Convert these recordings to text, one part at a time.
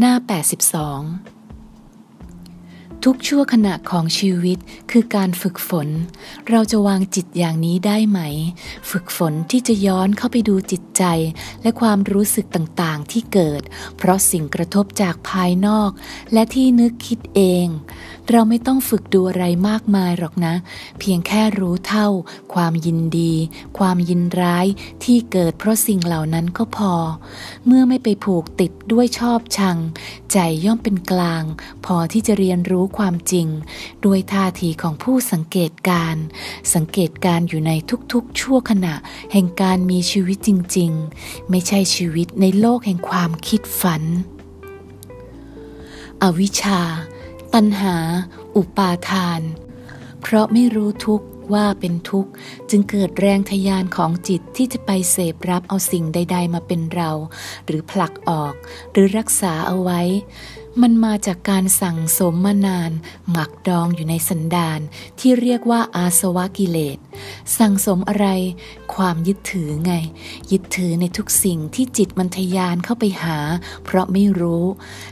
หน้า 82 ทุกชั่วขณะของชีวิตคือการฝึกฝน เราจะวางจิตอย่างนี้ได้ไหม ฝึกฝนที่จะย้อนเข้าไปดูจิตใจ และความรู้สึกต่างๆที่เกิด เพราะสิ่งกระทบจากภายนอก และที่นึกคิดเอง เราไม่ต้องฝึกดูอะไรมากมายหรอกนะ เพียงแค่รู้เท่า ความยินดี ความยินร้ายที่เกิดเพราะสิ่งเหล่านั้นก็พอ เมื่อไม่ไปผูกติดด้วยชอบชัง ใจย่อมเป็นกลาง พอที่จะเรียนรู้ความจริง ด้วยท่าทีของผู้สังเกตการ สังเกตการอยู่ในทุกๆ ชั่วขณะ แห่งการมีชีวิตจริง ๆ ไม่ใช่ชีวิตในโลกแห่งความคิดฝัน อวิชชา ตัณหา อุปาทาน เพราะไม่รู้ทุกข์ว่าเป็นทุกข์จึงเกิดแรงทยานของจิตที่จะไปเสพรับเอาสิ่งใด ๆ มาเป็นเรา หรือผลักออก หรือรักษาเอาไว้ มันมาจากการสั่งสมมานาน หมักดองอยู่ในสันดานที่เรียกว่าอาสวะกิเลส สั่งสมอะไร ความยึดถือไง ยึดถือในทุกสิ่งที่จิตมันทยานเข้าไปหา เพราะไม่รู้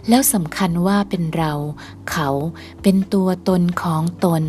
แล้วสำคัญว่าเป็นเรา เขาเป็นตัวตนของตน